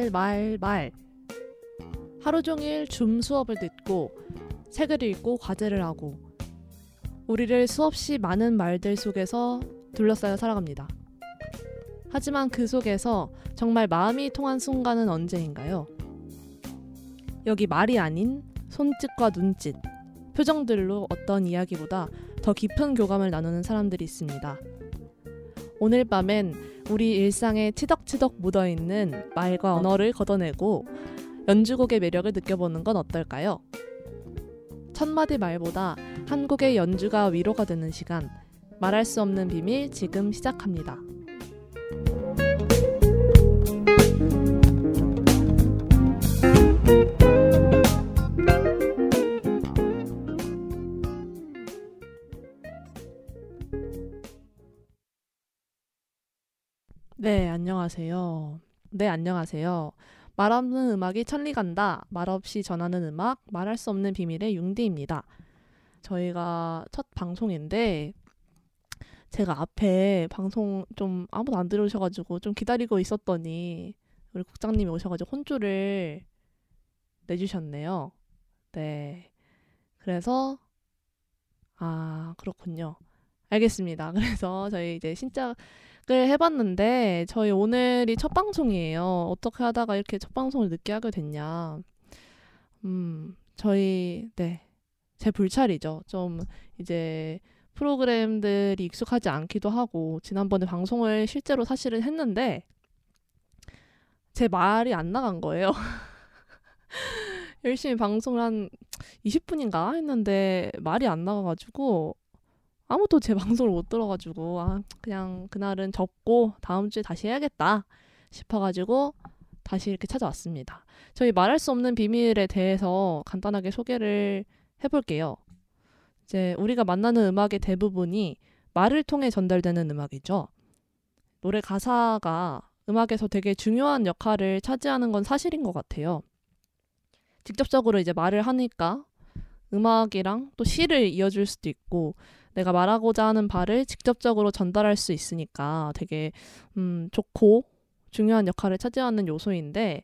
말, 말, 말. 하루 종일 줌 수업을 듣고 책을 읽고 과제를 하고 우리를 수없이 많은 말들 속에서 둘러싸여 살아갑니다. 하지만 그 속에서 정말 마음이 통한 순간은 언제인가요? 여기 말이 아닌 손짓과 눈짓, 표정들로 어떤 이야기보다 더 깊은 교감을 나누는 사람들이 있습니다. 오늘 밤엔 우리 일상에 치덕치덕 묻어있는 말과 언어를 걷어내고 연주곡의 매력을 느껴보는 건 어떨까요? 첫마디 말보다 한국의 연주가 위로가 되는 시간, 말할 수 없는 비밀 지금 시작합니다. 네, 안녕하세요. 네, 안녕하세요. 말 없는 음악이 천리 간다. 말 없이 전하는 음악, 말할 수 없는 비밀의 융디입니다. 저희가 첫 방송인데, 제가 앞에 방송 좀 아무도 안 들으셔가지고 좀 기다리고 있었더니, 우리 국장님이 오셔가지고 혼쭐을 내주셨네요. 네. 그래서, 아, 그렇군요. 알겠습니다. 그래서 저희 이제 신작, 을 해봤는데 저희 오늘이 첫 방송이에요. 어떻게 하다가 이렇게 첫 방송을 늦게 하게 됐냐. 음, 저희 네. 제 불찰이죠. 좀 이제 프로그램들이 익숙하지 않기도 하고 지난번에 방송을 실제로 사실은 했는데 제 말이 안 나간 거예요. 열심히 방송을 한 20분인가 했는데 말이 안 나가가지고 아무도 제 방송을 못 들어가지고 아 그냥 그날은 접고 다음 주에 다시 해야겠다 싶어가지고 다시 이렇게 찾아왔습니다. 저희 말할 수 없는 비밀에 대해서 간단하게 소개를 해볼게요. 이제 우리가 만나는 음악의 대부분이 말을 통해 전달되는 음악이죠. 노래 가사가 음악에서 되게 중요한 역할을 차지하는 건 사실인 것 같아요. 직접적으로 이제 말을 하니까 음악이랑 또 시를 이어줄 수도 있고 내가 말하고자 하는 바를 직접적으로 전달할 수 있으니까 되게 음, 좋고 중요한 역할을 차지하는 요소인데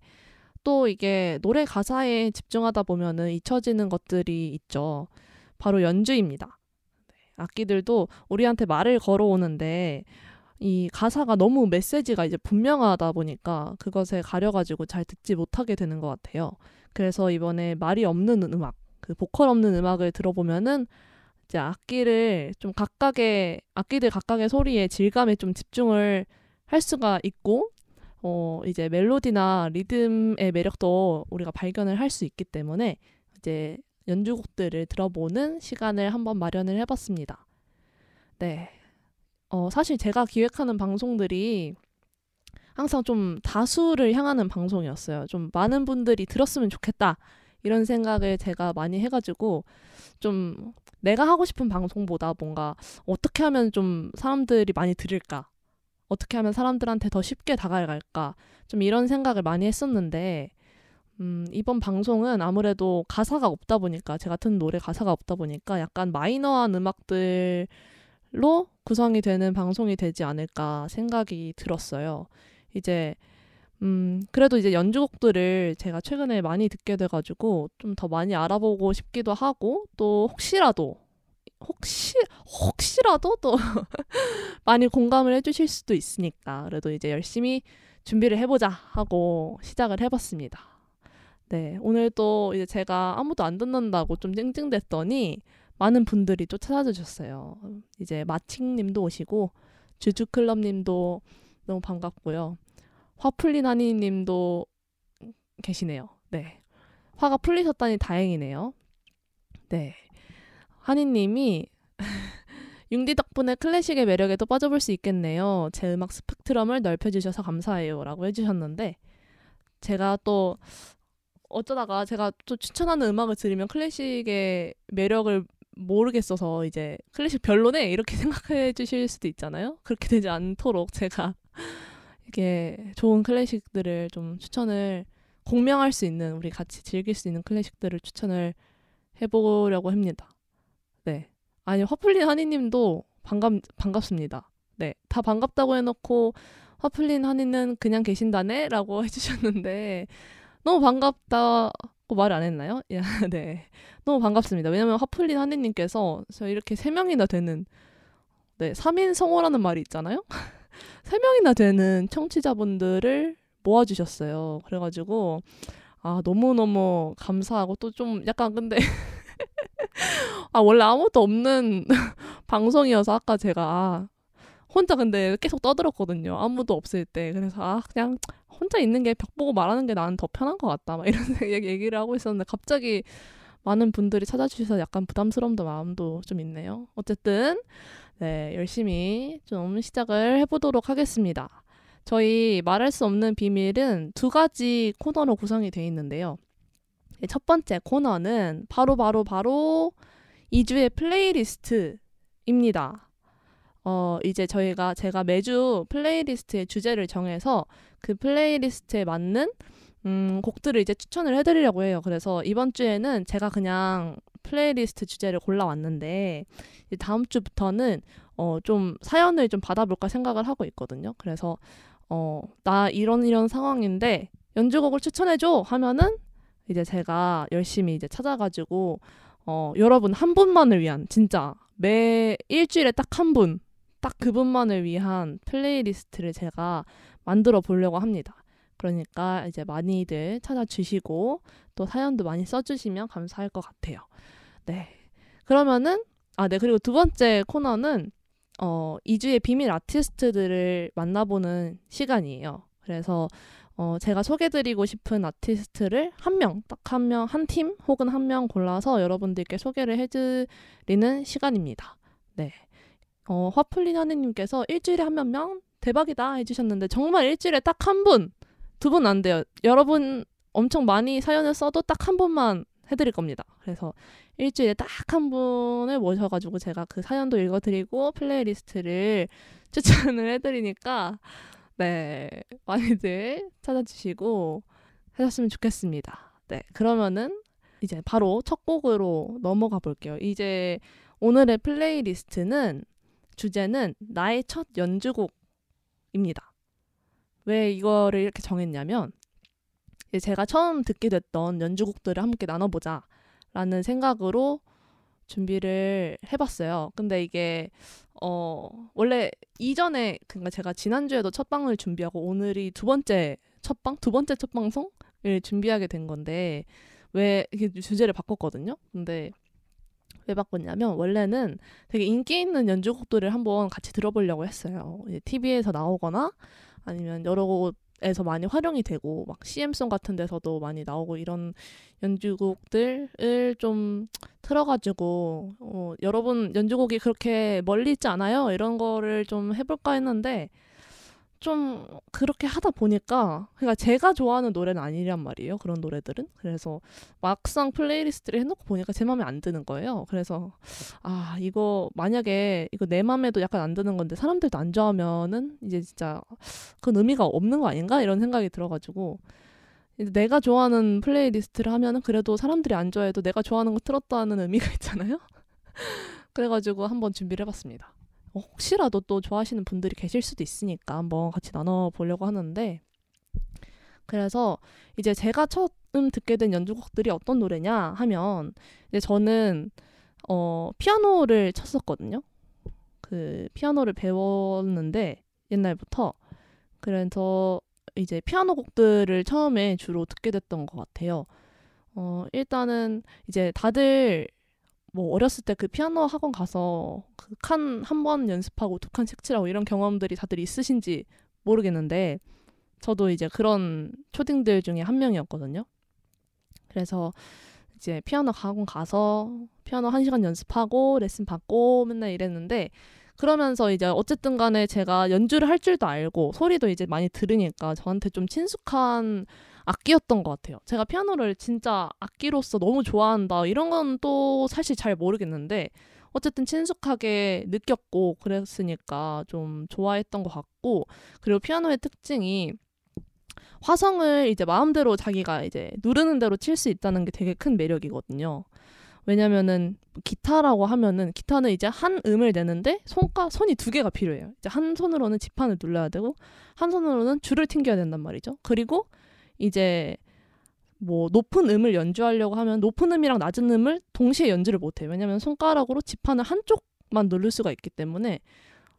또 이게 노래 가사에 집중하다 보면은 잊혀지는 것들이 있죠. 바로 연주입니다. 네, 악기들도 우리한테 말을 걸어오는데 이 가사가 너무 메시지가 이제 분명하다 보니까 그것에 가려가지고 잘 듣지 못하게 되는 것 같아요. 그래서 이번에 말이 없는 음악, 그 보컬 없는 음악을 들어보면은 이제 악기를 좀 각각의 악기들 각각의 소리에 질감에 좀 집중을 할 수가 있고 어 이제 멜로디나 리듬의 매력도 우리가 발견을 할 수 있기 때문에 이제 연주곡들을 들어보는 시간을 한번 마련을 해봤습니다. 네. 어, 사실 제가 기획하는 방송들이 항상 좀 다수를 향하는 방송이었어요. 좀 많은 분들이 들었으면 좋겠다. 이런 생각을 제가 많이 해가지고 좀 내가 하고 싶은 방송보다 뭔가 어떻게 하면 좀 사람들이 많이 들을까? 어떻게 하면 사람들한테 더 쉽게 다가갈까? 좀 이런 생각을 많이 했었는데, 음, 이번 방송은 아무래도 가사가 없다 보니까, 제 같은 노래 가사가 없다 보니까 약간 마이너한 음악들로 구성이 되는 방송이 되지 않을까 생각이 들었어요. 이제, 음, 그래도 이제 연주곡들을 제가 최근에 많이 듣게 돼가지고 좀 더 많이 알아보고 싶기도 하고 또 혹시라도 혹시 혹시라도 또 많이 공감을 해주실 수도 있으니까 그래도 이제 열심히 준비를 해보자 하고 시작을 해봤습니다. 네 오늘 또 이제 제가 아무도 안 듣는다고 좀 찡찡댔더니 많은 분들이 또 찾아주셨어요. 이제 마칭님도 오시고 주주클럽님도 너무 반갑고요. 화풀린 하니님도 계시네요. 네. 화가 풀리셨다니 다행이네요. 네. 하니님이 융디 덕분에 클래식의 매력에도 빠져볼 수 있겠네요. 제 음악 스펙트럼을 넓혀주셔서 감사해요. 라고 해주셨는데, 제가 또 어쩌다가 제가 또 추천하는 음악을 들으면 클래식의 매력을 모르겠어서 이제 클래식 별로네? 이렇게 생각해 주실 수도 있잖아요. 그렇게 되지 않도록 제가 이게 좋은 클래식들을 좀 추천을 공명할 수 있는 우리 같이 즐길 수 있는 클래식들을 추천을 해보려고 합니다. 네. 아니 화풀린 하니님도 반갑 반갑습니다. 네, 다 반갑다고 해놓고 화풀린 한이는 그냥 계신다네? 라고 해주셨는데, 너무 반갑다고 말을 안 했나요? 야, 네. 너무 반갑습니다. 왜냐면 화풀린 한이님께서 저 이렇게 세 명이나 되는, 네, 3인 성호라는 말이 있잖아요? 세 명이나 되는 청취자분들을 모아주셨어요. 그래가지고, 아, 너무너무 감사하고 또 좀 약간 근데 아, 원래 아무것도 없는 방송이어서 아까 제가 아, 혼자 근데 계속 떠들었거든요. 아무도 없을 때. 그래서 아, 그냥 혼자 있는 게 벽 보고 말하는 게 나는 더 편한 것 같다. 막 이런 얘기를 하고 있었는데 갑자기 많은 분들이 찾아주셔서 약간 부담스러움도 마음도 좀 있네요. 어쨌든 네, 열심히 좀 시작을 해보도록 하겠습니다. 저희 말할 수 없는 비밀은 두 가지 코너로 구성이 되어 있는데요. 첫 번째 코너는 바로 바로 바로 이 주의 플레이리스트입니다. 어, 이제 저희가 제가 매주 플레이리스트의 주제를 정해서 그 플레이리스트에 맞는 음, 곡들을 이제 추천을 해드리려고 해요. 그래서 이번 주에는 제가 그냥 플레이리스트 주제를 골라왔는데 다음 주부터는 어, 좀 사연을 좀 받아볼까 생각을 하고 있거든요. 그래서 어, 나 이런 이런 상황인데 연주곡을 추천해줘 하면은 이제 제가 열심히 이제 찾아가지고 어, 여러분 한 분만을 위한 진짜 매 일주일에 딱 한 분, 딱 그분만을 위한 플레이리스트를 제가 만들어 보려고 합니다. 그러니까 이제 많이들 찾아주시고 또 사연도 많이 써주시면 감사할 것 같아요. 네. 그러면은 아, 네. 그리고 두 번째 코너는 어, 이 주의 비밀 아티스트들을 만나보는 시간이에요. 그래서 어, 제가 소개드리고 싶은 아티스트를 한 명, 딱 한 명, 한 팀 혹은 한 명 골라서 여러분들께 소개를 해드리는 시간입니다. 네. 어, 화풀린 하느님께서 일주일에 한명명 대박이다 해주셨는데 정말 일주일에 딱 한 분, 두 분 안 돼요. 여러분 엄청 많이 사연을 써도 딱 한 번만 해드릴 겁니다. 그래서 일주일에 딱 한 분을 모셔가지고 제가 그 사연도 읽어드리고 플레이리스트를 추천을 해드리니까 네 많이들 찾아주시고 하셨으면 좋겠습니다. 네 그러면은 이제 바로 첫 곡으로 넘어가 볼게요. 이제 오늘의 플레이리스트는 주제는 나의 첫 연주곡입니다. 왜 이거를 이렇게 정했냐면 제가 처음 듣게 됐던 연주곡들을 함께 나눠보자 라는 생각으로 준비를 해봤어요. 근데 이게, 어, 원래 이전에, 그니까 제가 지난주에도 첫 방을 준비하고 오늘이 두 번째 첫 방? 두 번째 첫 방송을 준비하게 된 건데, 왜 주제를 바꿨거든요? 근데 왜 바꿨냐면, 원래는 되게 인기 있는 연주곡들을 한번 같이 들어보려고 했어요. TV에서 나오거나 아니면 여러 곳 에서 많이 활용이 되고 막 CM송 같은 데서도 많이 나오고 이런 연주곡들을 좀 틀어가지고 어, 여러분 연주곡이 그렇게 멀리 있지 않아요? 이런 거를 좀 해볼까 했는데 좀 그렇게 하다 보니까 그러니까 제가 좋아하는 노래는 아니란 말이에요. 그런 노래들은. 그래서 막상 플레이리스트를 해놓고 보니까 제 마음에 안 드는 거예요. 그래서 아 이거 만약에 이거 내 마음에도 약간 안 드는 건데 사람들도 안 좋아하면은 이제 진짜 그건 의미가 없는 거 아닌가 이런 생각이 들어가지고 내가 좋아하는 플레이리스트를 하면은 그래도 사람들이 안 좋아해도 내가 좋아하는 거 틀었다는 의미가 있잖아요. 그래가지고 한번 준비를 해봤습니다. 어, 혹시라도 또 좋아하시는 분들이 계실 수도 있으니까 한번 같이 나눠보려고 하는데 그래서 이제 제가 처음 듣게 된 연주곡들이 어떤 노래냐 하면 이제 저는 어 피아노를 쳤었거든요. 그 피아노를 배웠는데 옛날부터 그래서 이제 피아노 곡들을 처음에 주로 듣게 됐던 것 같아요. 어 일단은 이제 다들 뭐 어렸을 때 그 피아노 학원 가서 그 칸 한 번 연습하고 두 칸 색칠하고 이런 경험들이 다들 있으신지 모르겠는데 저도 이제 그런 초딩들 중에 한 명이었거든요. 그래서 이제 피아노 학원 가서 피아노 한 시간 연습하고 레슨 받고 맨날 이랬는데 그러면서 이제 어쨌든 간에 제가 연주를 할 줄도 알고 소리도 이제 많이 들으니까 저한테 좀 친숙한 악기였던 것 같아요. 제가 피아노를 진짜 악기로서 너무 좋아한다 이런 건 또 사실 잘 모르겠는데 어쨌든 친숙하게 느꼈고 그랬으니까 좀 좋아했던 것 같고 그리고 피아노의 특징이 화성을 이제 마음대로 자기가 이제 누르는 대로 칠 수 있다는 게 되게 큰 매력이거든요. 왜냐면은 기타라고 하면은 기타는 이제 한 음을 내는데 손가 손이 두 개가 필요해요. 이제 한 손으로는 지판을 눌러야 되고 한 손으로는 줄을 튕겨야 된단 말이죠. 그리고 이제 뭐 높은 음을 연주하려고 하면 높은 음이랑 낮은 음을 동시에 연주를 못 해요. 왜냐면 손가락으로 지판을 한쪽만 누를 수가 있기 때문에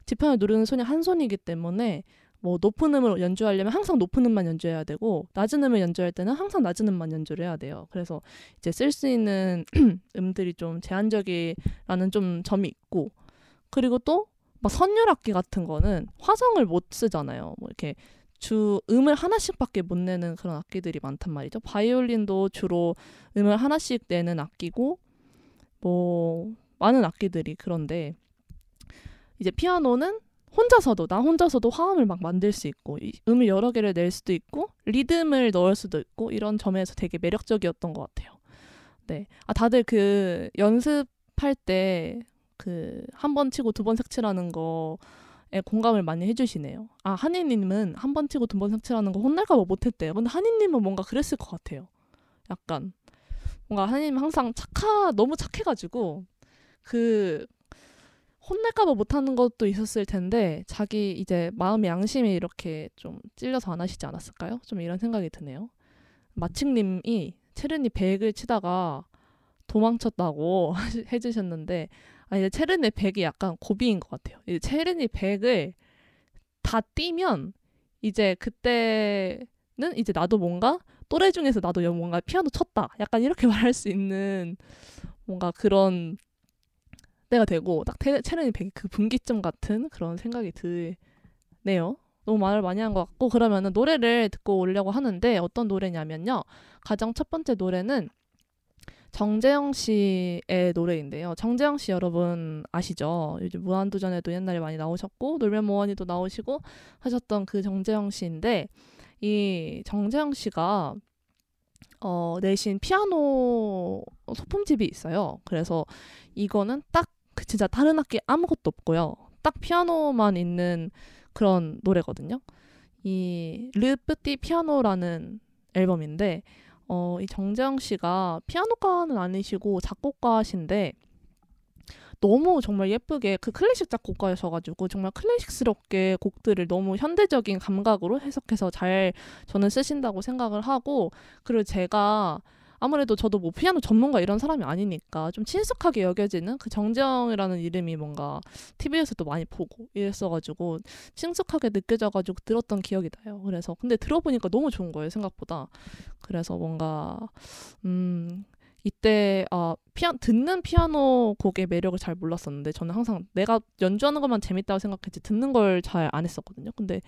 지판을 누르는 손이 한 손이기 때문에 뭐 높은 음을 연주하려면 항상 높은 음만 연주해야 되고 낮은 음을 연주할 때는 항상 낮은 음만 연주를 해야 돼요. 그래서 이제 쓸 수 있는 음들이 좀 제한적이라는 좀 점이 있고 그리고 또 막 선율악기 같은 거는 화성을 못 쓰잖아요. 뭐 이렇게 주 음을 하나씩밖에 못 내는 그런 악기들이 많단 말이죠. 바이올린도 주로 음을 하나씩 내는 악기고 뭐 많은 악기들이 그런데 이제 피아노는 혼자서도 나 혼자서도 화음을 막 만들 수 있고 음을 여러 개를 낼 수도 있고 리듬을 넣을 수도 있고 이런 점에서 되게 매력적이었던 것 같아요. 네, 아 다들 그 연습할 때 그 한 번 치고 두 번 색칠하는 거에 공감을 많이 해주시네요. 아 한이님은 한 번 치고 두번 색칠하는 거 혼날까봐 못했대요. 근데 한이님은 뭔가 그랬을 것 같아요. 약간 뭔가 한이님 항상 착하 너무 착해가지고 그 혼낼까봐 못하는 것도 있었을 텐데 자기 이제 마음의 양심이 이렇게 좀 찔려서 안 하시지 않았을까요? 좀 이런 생각이 드네요. 마칭님이 체르니 백을 치다가 도망쳤다고 해주셨는데 아 이제 체르니 백이 약간 고비인 것 같아요. 이제 체르니 백을 다 뛰면 이제 그때는 이제 나도 뭔가 또래 중에서 나도 뭔가 피아노 쳤다. 약간 이렇게 말할 수 있는 뭔가 그런 때가 되고 딱 체르니 백이 그 분기점 같은 그런 생각이 드네요. 너무 말을 많이 한 것 같고 그러면은 노래를 듣고 오려고 하는데 어떤 노래냐면요. 가장 첫 번째 노래는 정재영 씨의 노래인데요. 정재영 씨 여러분 아시죠? 요즘 무한도전에도 옛날에 많이 나오셨고 놀면 모원이도 나오시고 하셨던 그 정재영 씨인데 이 정재영 씨가 어, 내신 피아노 소품집이 있어요. 그래서 이거는 딱그 진짜 다른 악기 아무것도 없고요. 딱 피아노만 있는 그런 노래거든요. 이 르프티 피아노라는 앨범인데 어, 이 정재영 씨가 피아노가는 아니시고 작곡가신데 너무 정말 예쁘게 그 클래식 작곡가셔가지고 정말 클래식스럽게 곡들을 너무 현대적인 감각으로 해석해서 잘 저는 쓰신다고 생각을 하고 그리고 제가 아무래도 저도 뭐 피아노 전문가 이런 사람이 아니니까 좀 친숙하게 여겨지는 그 정재영이라는 이름이 뭔가 TV에서도 많이 보고 이랬어가지고 친숙하게 느껴져가지고 들었던 기억이 나요. 그래서 근데 들어보니까 너무 좋은 거예요 생각보다. 그래서 뭔가 음 이때 아 피아 듣는 피아노 곡의 매력을 잘 몰랐었는데 저는 항상 내가 연주하는 것만 재밌다고 생각했지 듣는 걸 잘 안 했었거든요. 근데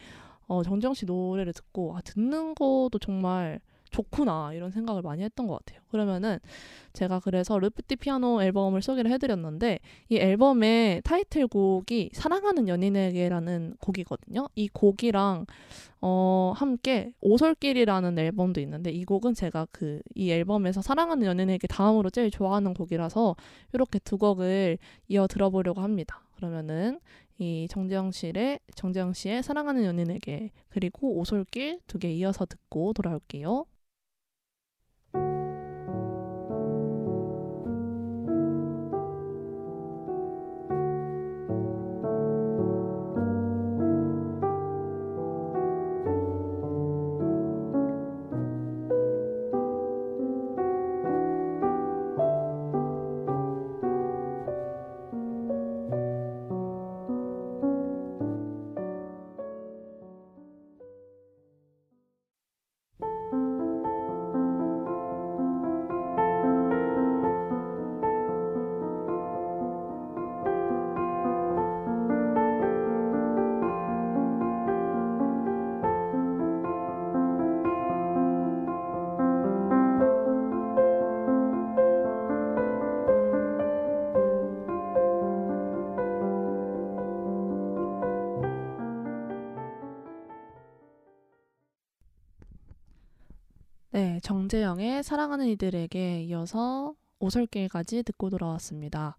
어 정재영 씨 노래를 듣고 아 듣는 것도 정말 좋구나 이런 생각을 많이 했던 것 같아요. 그러면은 제가 그래서 르프티 피아노 앨범을 소개를 해드렸는데 이 앨범의 타이틀곡이 사랑하는 연인에게라는 곡이거든요. 이 곡이랑 어 함께 오솔길이라는 앨범도 있는데 이 곡은 제가 그 이 앨범에서 사랑하는 연인에게 다음으로 제일 좋아하는 곡이라서 이렇게 두 곡을 이어 들어보려고 합니다. 그러면은 이 정재영 씨의 정재영 씨의 사랑하는 연인에게 그리고 오솔길 두 개 이어서 듣고 돌아올게요. 네, 정재영의 사랑하는 이들에게 이어서 오솔길까지 듣고 돌아왔습니다.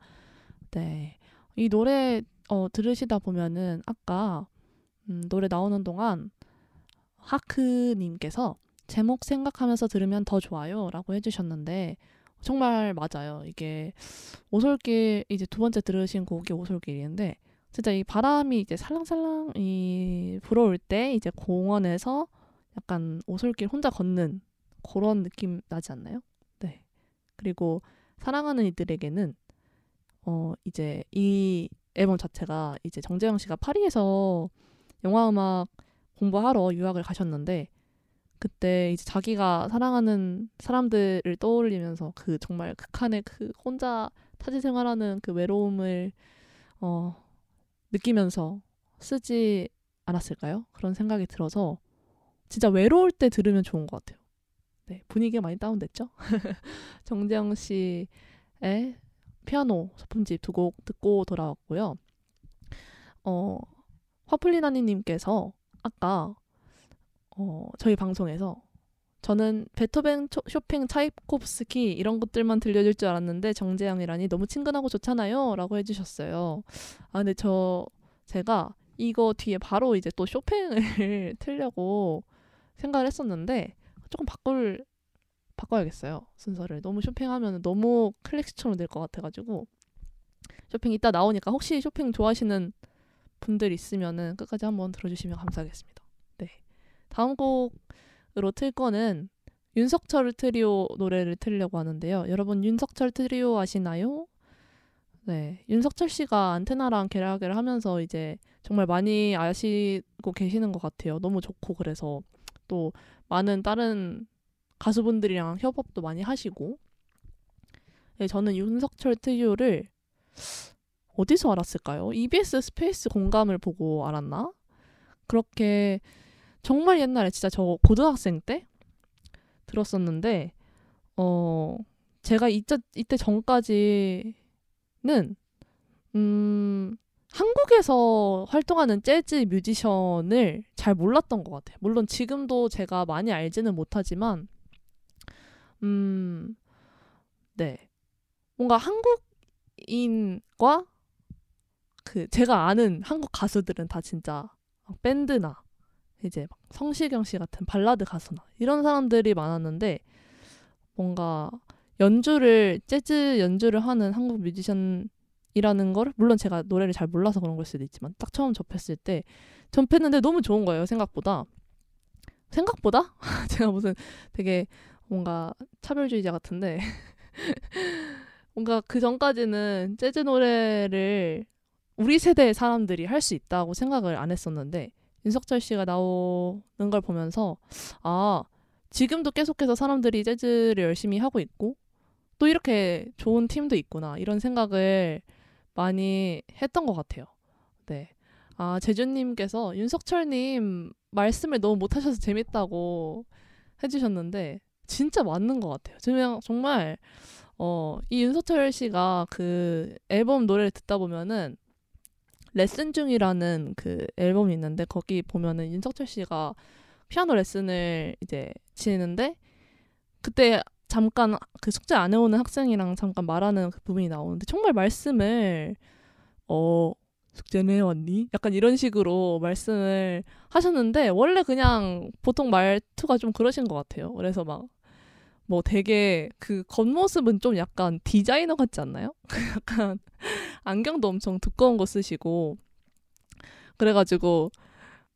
네, 이 노래 어, 들으시다 보면은 아까 음, 노래 나오는 동안 하크님께서 제목 생각하면서 들으면 더 좋아요 라고 해주셨는데 정말 맞아요. 이게 오솔길 이제 두 번째 들으신 곡이 오솔길인데 진짜 이 바람이 이제 살랑살랑 이 불어올 때 이제 공원에서 약간 오솔길 혼자 걷는 그런 느낌 나지 않나요? 네. 그리고 사랑하는 이들에게는 어 이제 이 앨범 자체가 이제 정재영 씨가 파리에서 영화 음악 공부하러 유학을 가셨는데 그때 이제 자기가 사랑하는 사람들을 떠올리면서 그 정말 극한의 그 혼자 타지 생활하는 그 외로움을 어 느끼면서 쓰지 않았을까요? 그런 생각이 들어서 진짜 외로울 때 들으면 좋은 것 같아요. 네, 분위기가 많이 다운됐죠? 정재영 씨의 피아노 소품집 두 곡 듣고 돌아왔고요. 어, 화플리나니님께서 아까 어, 저희 방송에서 저는 베토벤, 쇼팽, 차이콥스키 이런 것들만 들려줄 줄 알았는데 정재영이라니 너무 친근하고 좋잖아요. 라고 해주셨어요. 아, 근데 저, 제가 이거 뒤에 바로 이제 또 쇼팽을 틀려고 생각을 했었는데 조금 바꿀, 바꿔야겠어요. 순서를. 너무 쇼팽하면 너무 클래식처럼 될 것 같아가지고 쇼팽 이따 나오니까 혹시 쇼팽 좋아하시는 분들 있으면은 끝까지 한번 들어주시면 감사하겠습니다. 네. 다음 곡으로 틀 거는 윤석철 트리오 노래를 틀려고 하는데요. 여러분 윤석철 트리오 아시나요? 네. 윤석철 씨가 안테나랑 계약을 하면서 이제 정말 많이 아시고 계시는 것 같아요. 너무 좋고 그래서 또 많은 다른 가수분들이랑 협업도 많이 하시고 네, 저는 윤석철 트리오를 어디서 알았을까요? EBS 스페이스 공감을 보고 알았나? 그렇게 정말 옛날에 진짜 저 고등학생 때 들었었는데 어 제가 이때, 이때 전까지는 음 한국에서 활동하는 재즈 뮤지션을 잘 몰랐던 것 같아요. 물론 지금도 제가 많이 알지는 못하지만 음 네. 뭔가 한국인과 그 제가 아는 한국 가수들은 다 진짜 밴드나 이제 막 성시경 씨 같은 발라드 가수나 이런 사람들이 많았는데 뭔가 연주를 재즈 연주를 하는 한국 뮤지션 이라는 걸? 물론 제가 노래를 잘 몰라서 그런 걸 수도 있지만 딱 처음 접했을 때 접했는데 너무 좋은 거예요 생각보다. 생각보다? 제가 무슨 되게 뭔가 차별주의자 같은데. 뭔가 그 전까지는 재즈 노래를 우리 세대의 사람들이 할 수 있다고 생각을 안 했었는데 윤석철 씨가 나오는 걸 보면서 아 지금도 계속해서 사람들이 재즈를 열심히 하고 있고 또 이렇게 좋은 팀도 있구나 이런 생각을 많이 했던 것 같아요. 네. 아 제주님께서 윤석철님 말씀을 너무 못하셔서 재밌다고 해주셨는데 진짜 맞는 것 같아요. 그냥 정말 어, 이 윤석철 씨가 그 앨범 노래를 듣다 보면은 레슨 중이라는 그 앨범이 있는데 거기 보면은 윤석철 씨가 피아노 레슨을 이제 지내는데 그때 잠깐 그 숙제 안 해오는 학생이랑 잠깐 말하는 그 부분이 나오는데 정말 말씀을 어 숙제는 해왔니? 약간 이런 식으로 말씀을 하셨는데 원래 그냥 보통 말투가 좀 그러신 것 같아요. 그래서 막 뭐 되게 그 겉모습은 좀 약간 디자이너 같지 않나요? 약간 안경도 엄청 두꺼운 거 쓰시고 그래가지고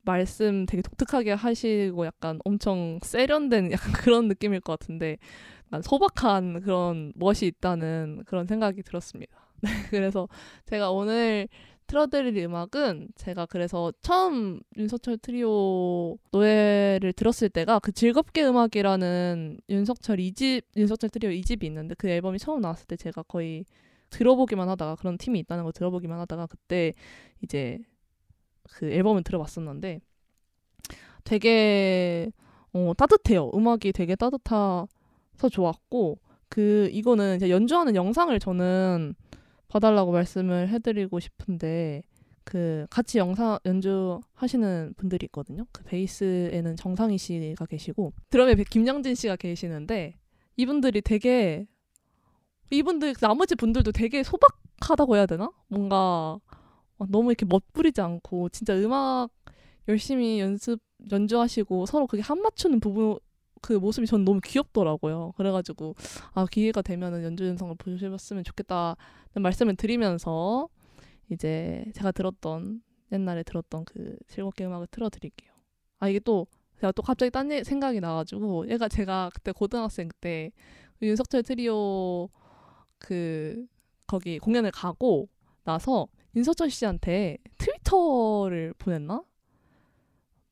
말씀 되게 독특하게 하시고 약간 엄청 세련된 약간 그런 느낌일 것 같은데 약간 소박한 그런 멋이 있다는 그런 생각이 들었습니다. 네, 그래서 제가 오늘 틀어드릴 음악은 제가 그래서 처음 윤석철 트리오 노래를 들었을 때가 그 즐겁게 음악이라는 윤석철 이집 윤석철 트리오 이집이 있는데 그 앨범이 처음 나왔을 때 제가 거의 들어보기만 하다가 그런 팀이 있다는 걸 들어보기만 하다가 그때 이제 그 앨범을 들어봤었는데 되게 어, 따뜻해요. 음악이 되게 따뜻해서 좋았고 그 이거는 이제 연주하는 영상을 저는 봐달라고 말씀을 해드리고 싶은데 그 같이 영상 연주하시는 분들이 있거든요. 그 베이스에는 정상희 씨가 계시고 드럼에 김영진 씨가 계시는데 이분들이 되게 이분들 나머지 분들도 되게 소박하다고 해야 되나? 뭔가 너무 이렇게 멋부리지 않고 진짜 음악 열심히 연습 연주하시고 서로 그게 한 맞추는 부분 그 모습이 전 너무 귀엽더라고요. 그래가지고 아 기회가 되면은 연주 영상을 보셨으면 좋겠다는 말씀을 드리면서 이제 제가 들었던 옛날에 들었던 그 즐겁게 음악을 틀어드릴게요. 아 이게 또 제가 또 갑자기 딴 생각이 나가지고 얘가 제가 그때 고등학생 때그 윤석철 트리오 그 거기 공연을 가고 나서 윤석철 씨한테 트위터를 보냈나?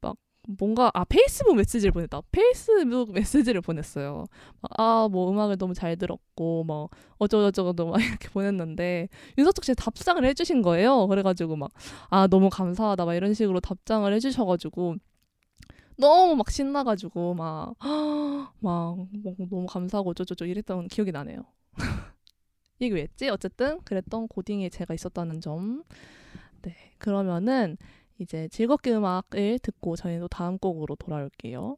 막 뭔가 아 페이스북 메시지를 보냈다. 페이스북 메시지를 보냈어요. 아 뭐 음악을 너무 잘 들었고 뭐 어쩌고저쩌고 막 이렇게 보냈는데 윤석철 씨 답장을 해주신 거예요. 그래가지고 막 아 너무 감사하다 막 이런 식으로 답장을 해주셔가지고 너무 막 신나가지고 막, 막, 뭐 너무 감사하고 어쩌고저쩌고 이랬던 기억이 나네요. 이게 왜지? 어쨌든 그랬던 고딩에 제가 있었다는 점. 네, 그러면은 이제 즐겁게 음악을 듣고 저희도 다음 곡으로 돌아올게요.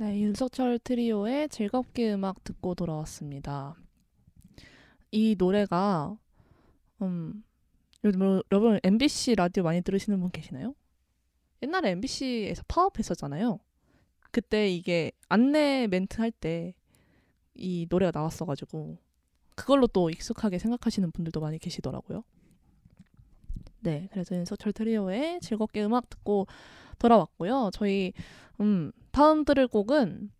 네, 윤석철 트리오의 즐겁게 음악 듣고 돌아왔습니다. 이 노래가 음, 여러분 MBC 라디오 많이 들으시는 분 계시나요? 옛날에 MBC에서 파업했었잖아요. 그때 이게 안내 멘트 할 때 이 노래가 나왔어가지고 그걸로 또 익숙하게 생각하시는 분들도 많이 계시더라고요. 네, 그래서 윤석철 트리오의 즐겁게 음악 듣고 돌아왔고요. 저희 음, 다음 들을 곡은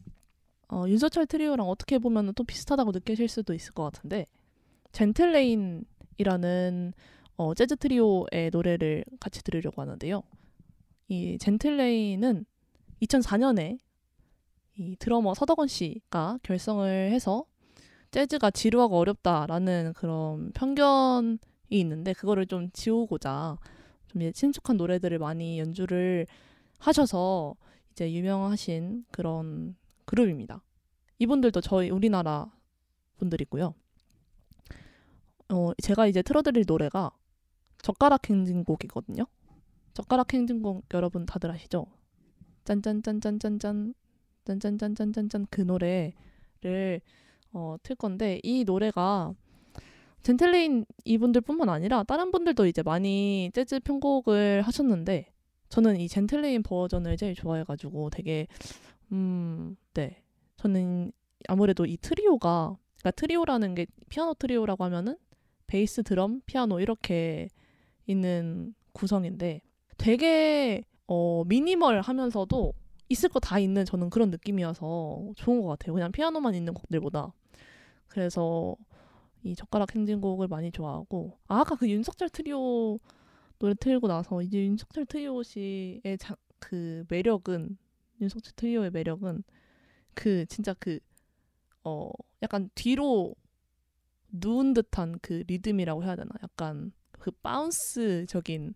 어, 윤석철 트리오랑 어떻게 보면 또 비슷하다고 느끼실 수도 있을 것 같은데 젠틀레인이라는 어, 재즈 트리오의 노래를 같이 들으려고 하는데요. 이 젠틀레인은 2004년에 이 드러머 서덕원 씨가 결성을 해서 재즈가 지루하고 어렵다라는 그런 편견이 있는데 그거를 좀 지우고자 좀 친숙한 노래들을 많이 연주를 하셔서 이제 유명하신 그런 그룹입니다. 이분들도 저희 우리나라 분들이고요. 어, 제가 이제 틀어드릴 노래가 젓가락 행진곡이거든요. 젓가락 행진곡 여러분 다들 아시죠? 짠짠짠짠짠짠 짠짠짠짠짠짠 그 노래를 어, 틀 건데 이 노래가 젠틀레인 이분들뿐만 아니라 다른 분들도 이제 많이 재즈 편곡을 하셨는데 저는 이 젠틀레인 버전을 제일 좋아해가지고 되게 음, 네. 저는 아무래도 이 트리오가 그러니까 트리오라는 게 피아노 트리오라고 하면은 베이스, 드럼, 피아노 이렇게 있는 구성인데 되게 어 미니멀 하면서도 있을 거 다 있는 저는 그런 느낌이어서 좋은 것 같아요. 그냥 피아노만 있는 곡들보다. 그래서 이 젓가락 행진곡을 많이 좋아하고 아, 아까 그 윤석철 트리오 노래 틀고 나서 이제 윤석철 트리오 씨의 자, 그 매력은 윤석철 트리오의 매력은 그 진짜 그 어 약간 뒤로 누운 듯한 그 리듬이라고 해야 되나? 약간 그 bounce적인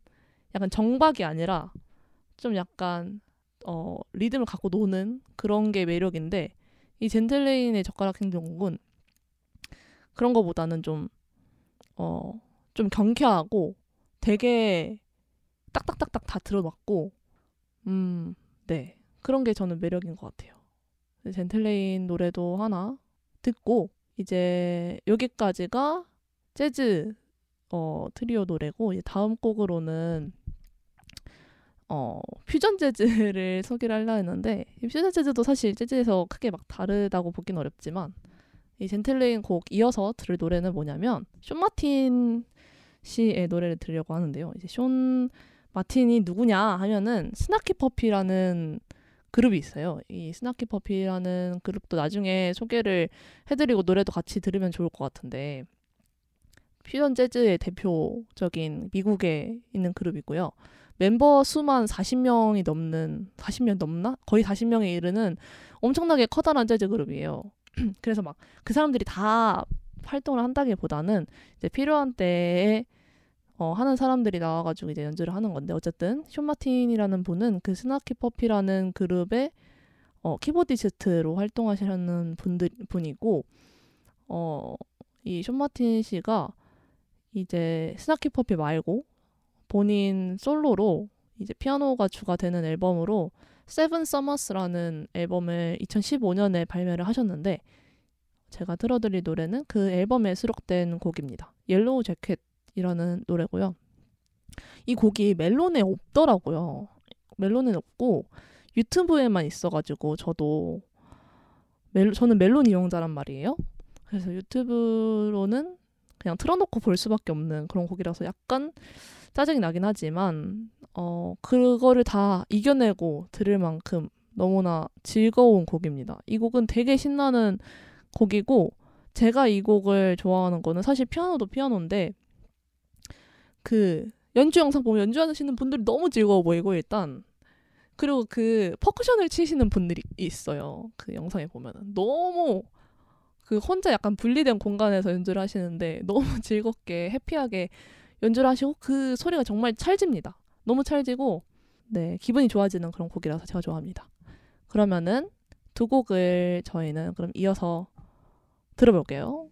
약간 정박이 아니라 좀 약간 어 리듬을 갖고 노는 그런 게 매력인데 이 젠틀레인의 젓가락 행동곡은 그런 거보다는 좀 어, 좀 경쾌하고 되게 딱딱딱딱 다 들어맞고 음, 네. 그런 게 저는 매력인 것 같아요. 젠틀레인 노래도 하나 듣고 이제 여기까지가 재즈 어, 트리오 노래고 다음 곡으로는 어, 퓨전 재즈를 소개를 하려 했는데 퓨전 재즈도 사실 재즈에서 크게 막 다르다고 보긴 어렵지만 이 젠틀레인 곡 이어서 들을 노래는 뭐냐면 숀 마틴 씨의 노래를 들으려고 하는데요. 이제 숀 마틴이 누구냐 하면은 Snarky Puppy라는 그룹이 있어요. 이 Snarky Puppy라는 그룹도 나중에 소개를 해드리고 노래도 같이 들으면 좋을 것 같은데 퓨전 재즈의 대표적인 미국에 있는 그룹이고요. 멤버 수만 40명이 넘는 40명 넘나? 거의 40명에 이르는 엄청나게 커다란 재즈 그룹이에요. 그래서 막 그 사람들이 다 활동을 한다기보다는 이제 필요한 때에 어, 하는 사람들이 나와가지고 이제 연주를 하는 건데 어쨌든 쇼 마틴이라는 분은 그 스나키 퍼피라는 그룹의 어, keyboardist로 활동하시는 분들 분이고 어, 이 숀 마틴 씨가 이제 Snarky Puppy 말고 본인 솔로로 이제 피아노가 주가 되는 앨범으로 Seven Summers라는 앨범을 2015년에 발매를 하셨는데 제가 들어드릴 노래는 그 앨범에 수록된 곡입니다. Yellow Jacket이라는 노래고요. 이 곡이 멜론에 없더라고요. 멜론에 없고 유튜브에만 있어가지고 저도 멜, 저는 멜론 이용자란 말이에요. 그래서 유튜브로는 그냥 틀어놓고 볼 수밖에 없는 그런 곡이라서 약간 짜증이 나긴 하지만 어 그거를 다 이겨내고 들을 만큼 너무나 즐거운 곡입니다. 이 곡은 되게 신나는 곡이고 제가 이 곡을 좋아하는 거는 사실 피아노도 피아노인데 그 연주 영상 보면 연주하시는 분들이 너무 즐거워 보이고 일단 그리고 그 퍼커션을 치시는 분들이 있어요. 그 영상에 보면은 너무 그 혼자 약간 분리된 공간에서 연주를 하시는데 너무 즐겁게 해피하게 연주를 하시고 그 소리가 정말 찰집니다. 너무 찰지고 네 기분이 좋아지는 그런 곡이라서 제가 좋아합니다. 그러면은 두 곡을 저희는 그럼 이어서 들어볼게요.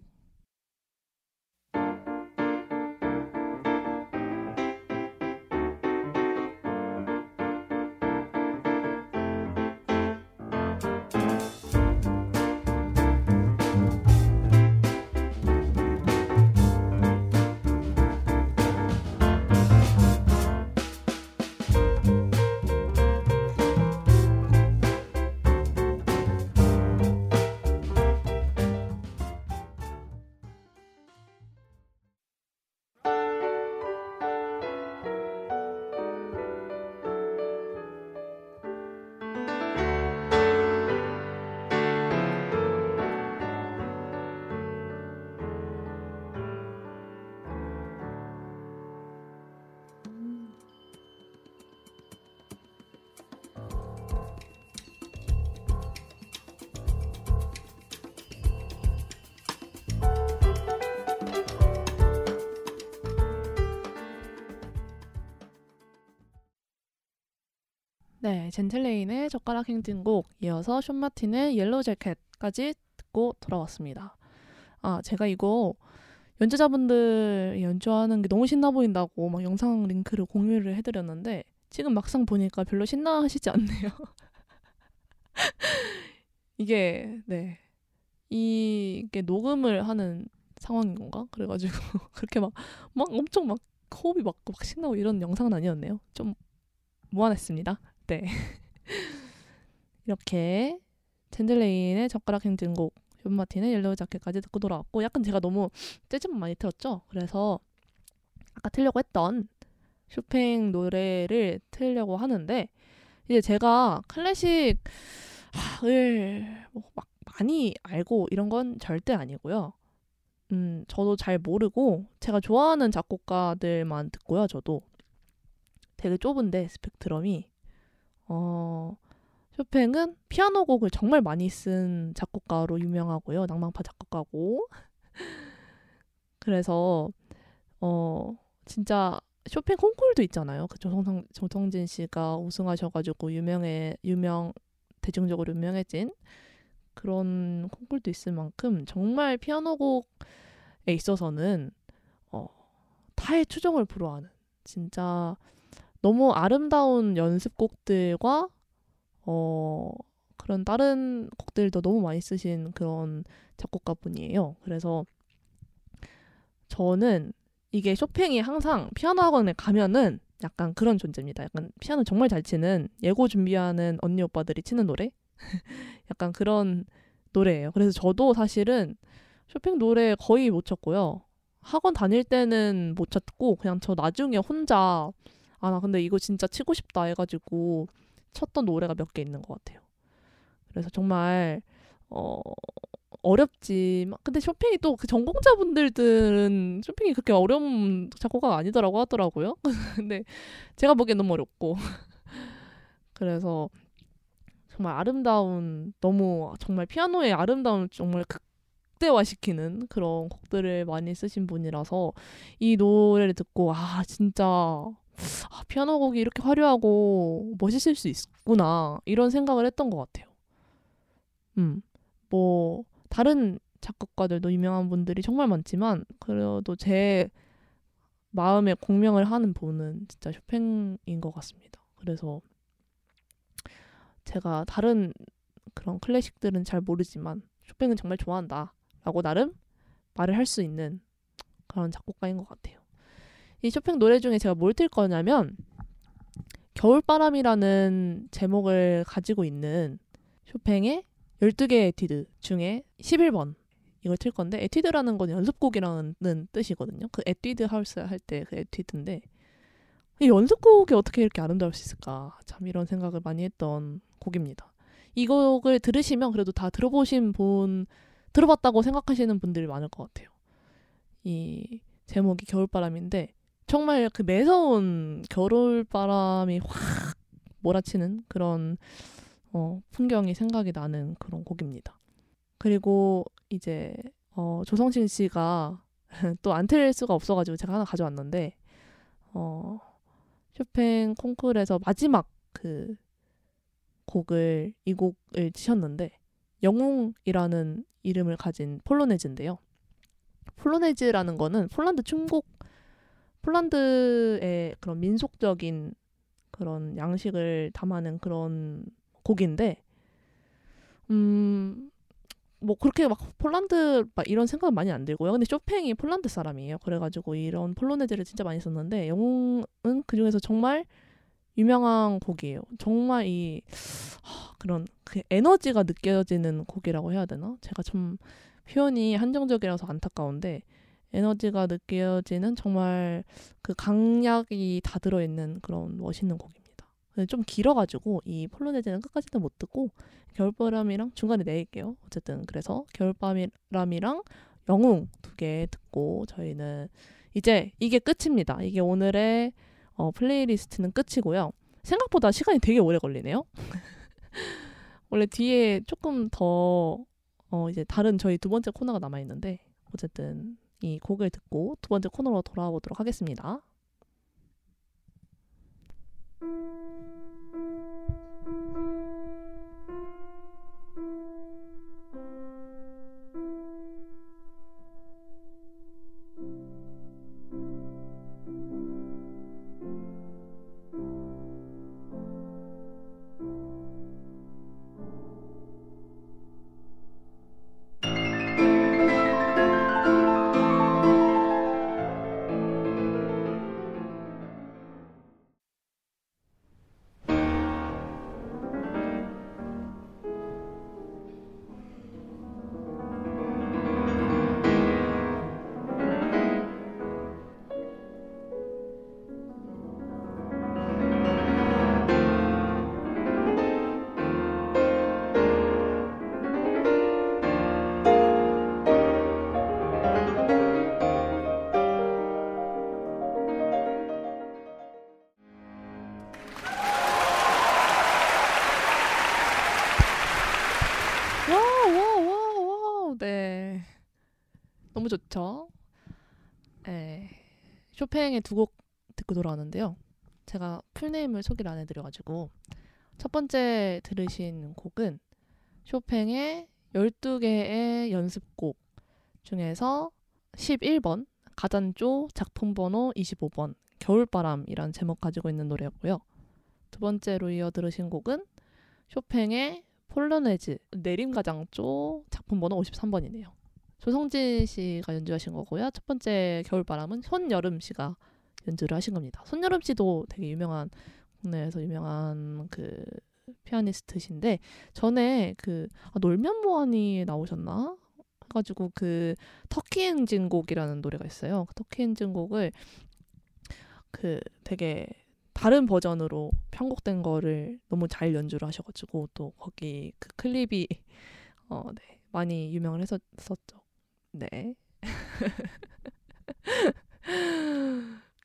네, 젠틀레인의 젓가락 행진곡 이어서 숀 마틴의 Yellow Jacket까지 듣고 돌아왔습니다. 아, 제가 이거 연주자분들 연주하는 게 너무 신나 보인다고 막 영상 링크를 공유를 해드렸는데 지금 막상 보니까 별로 신나 하시지 않네요. 이게 네 이게 녹음을 하는 상황인 건가? 그래가지고 그렇게 막 막 엄청 막 호흡이 맞고 막 신나고 이런 영상은 아니었네요. 좀 무안했습니다. 네. 이렇게 젠틀레인의 젓가락 행진곡, 숀 마틴의 Yellow Jacket까지 듣고 돌아왔고 약간 제가 너무 재즈만 많이 틀었죠. 그래서 아까 틀려고 했던 쇼팽 노래를 틀려고 하는데 이제 제가 클래식을 뭐막 많이 알고 이런 건 절대 아니고요. 음, 저도 잘 모르고 제가 좋아하는 작곡가들만 듣고요. 저도 되게 좁은데 스펙트럼이 어, 쇼팽은 피아노 곡을 정말 많이 쓴 작곡가로 유명하고요. 낭만파 작곡가고. 그래서 어 진짜 쇼팽 콩쿨도 있잖아요. 그 조성 조성진 씨가 우승하셔가지고 유명해 유명 대중적으로 유명해진 그런 콩쿨도 있을 만큼 정말 피아노 곡에 있어서는 어 타의 추종을 불허하는 진짜 너무 아름다운 연습곡들과 어 그런 다른 곡들도 너무 많이 쓰신 그런 작곡가분이에요. 그래서 저는 이게 쇼팽이 항상 피아노 학원에 가면은 약간 그런 존재입니다. 약간 피아노 정말 잘 치는 예고 준비하는 언니 오빠들이 치는 노래? 약간 그런 노래예요. 그래서 저도 사실은 쇼팽 노래 거의 못 쳤고요. 학원 다닐 때는 못 쳤고 그냥 저 나중에 혼자 아, 나 근데 이거 진짜 치고 싶다 해가지고 쳤던 노래가 몇 개 있는 것 같아요. 그래서 정말, 어, 어렵지만, 근데 쇼핑이 또 그 전공자분들은 쇼핑이 그렇게 어려운 작곡가가 아니더라고 하더라고요. 근데 제가 보기엔 너무 어렵고. 그래서 정말 아름다운, 너무 정말 피아노의 아름다운 정말 극대화시키는 그런 곡들을 많이 쓰신 분이라서 이 노래를 듣고, 아, 진짜 아, 피아노 곡이 이렇게 화려하고 멋있을 수 있구나 이런 생각을 했던 것 같아요. 음, 뭐 다른 작곡가들도 유명한 분들이 정말 많지만 그래도 제 마음에 공명을 하는 분은 진짜 쇼팽인 것 같습니다. 그래서 제가 다른 그런 클래식들은 잘 모르지만 쇼팽은 정말 좋아한다라고 나름 말을 할 수 있는 그런 작곡가인 것 같아요. 이 쇼팽 노래 중에 제가 뭘 틀 거냐면 겨울바람이라는 제목을 가지고 있는 쇼팽의 12개의 에튀드 중에 11번 이걸 틀 건데 에튀드라는 건 연습곡이라는 뜻이거든요. 그 에뛰드 하우스 할 때 그 에뛰드인데 이 연습곡이 어떻게 이렇게 아름다울 수 있을까? 참 이런 생각을 많이 했던 곡입니다. 이 곡을 들으시면 그래도 다 들어보신 분 들어봤다고 생각하시는 분들이 많을 것 같아요. 이 제목이 겨울바람인데 정말 그 매서운 겨울 바람이 확 몰아치는 그런 어, 풍경이 생각이 나는 그런 곡입니다. 그리고 이제 어, 조성진 씨가 또 안틀 수가 없어가지고 제가 하나 가져왔는데 어, 쇼팽 콩쿠르에서 마지막 그 곡을 이 곡을 치셨는데 영웅이라는 이름을 가진 폴로네즈인데요. 폴로네즈라는 거는 폴란드 충곡 폴란드의 그런 민속적인 그런 양식을 담아낸 그런 곡인데 음. 뭐 그렇게 막 폴란드 막 이런 생각은 많이 안 들고요. 근데 쇼팽이 폴란드 사람이에요. 그래가지고 이런 폴로네즈를 진짜 많이 썼는데 영웅은 그 중에서 정말 유명한 곡이에요. 정말 이 하, 그런 그 에너지가 느껴지는 곡이라고 해야 되나? 제가 좀 표현이 한정적이라서 안타까운데 에너지가 느껴지는 정말 그 강약이 다 들어있는 그런 멋있는 곡입니다. 좀 길어가지고 이 폴로네즈는 끝까지도 못 듣고 겨울바람이랑 중간에 내릴게요. 어쨌든 그래서 겨울바람이랑 영웅 두 개 듣고 저희는 이제 이게 끝입니다. 이게 오늘의 어, playlist는 끝이고요. 생각보다 시간이 되게 오래 걸리네요. 원래 뒤에 조금 더 어, 이제 다른 저희 두 번째 코너가 남아 있는데 어쨌든 이 곡을 듣고 두 번째 코너로 돌아와 보도록 하겠습니다. 쇼팽의 두 곡 듣고 돌아왔는데요. 제가 풀네임을 소개를 안 해드려가지고 첫 번째 들으신 곡은 쇼팽의 12개의 연습곡 중에서 11번 가잔조 작품 번호 25번 겨울바람이라는 제목 가지고 있는 노래였고요. 두 번째로 이어 들으신 곡은 쇼팽의 폴로네즈 내림가장조 작품 번호 53번이네요. 조성진 씨가 연주하신 거고요. 첫 번째 겨울바람은 손여름 씨가 연주를 하신 겁니다. 손여름 씨도 되게 유명한 국내에서 유명한 그 피아니스트신데 전에 그 아, 놀면 뭐하니 나오셨나? 해가지고 그 터키 엔진 곡이라는 노래가 있어요. 그 터키 엔진 곡을 그 되게 다른 버전으로 편곡된 거를 너무 잘 연주를 하셔가지고 또 거기 그 클립이 어, 네, 많이 유명을 했었죠. 네.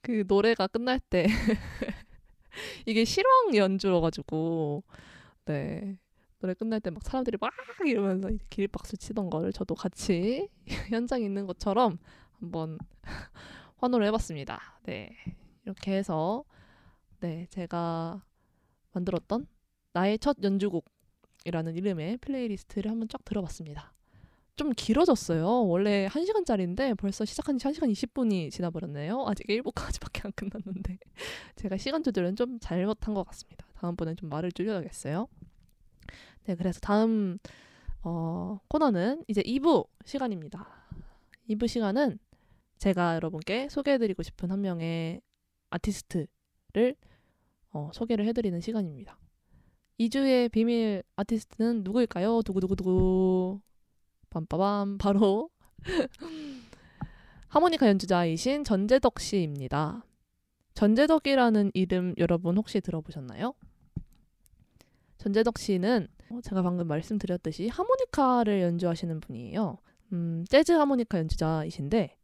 그 노래가 끝날 때 이게 실황 연주여가지고 네 노래 끝날 때 막 사람들이 막 이러면서 기립박수 치던 거를 저도 같이 현장에 있는 것처럼 한번 환호를 해봤습니다. 네 이렇게 해서 네 제가 만들었던 나의 첫 연주곡이라는 이름의 playlist를 한번 쫙 들어봤습니다. 좀 길어졌어요. 원래 1시간짜리인데 벌써 시작한 지 1시간 20분이 지나버렸네요. 아직 1부까지밖에 안 끝났는데 제가 시간 조절은 좀 잘못한 것 같습니다. 다음번엔 좀 말을 줄여야겠어요. 네, 그래서 다음 어, 코너는 이제 2부 시간입니다. 2부 시간은 제가 여러분께 소개해드리고 싶은 한 명의 아티스트를 어, 소개를 해드리는 시간입니다. 2주의 비밀 아티스트는 누구일까요? 두구두구두구 빰빠밤 바로 하모니카 연주자이신 전재덕 씨입니다. 전재덕이라는 이름 여러분 혹시 들어보셨나요? 전재덕 씨는 어, 제가 방금 말씀드렸듯이 하모니카를 연주하시는 분이에요. 음, 재즈 하모니카 연주자이신데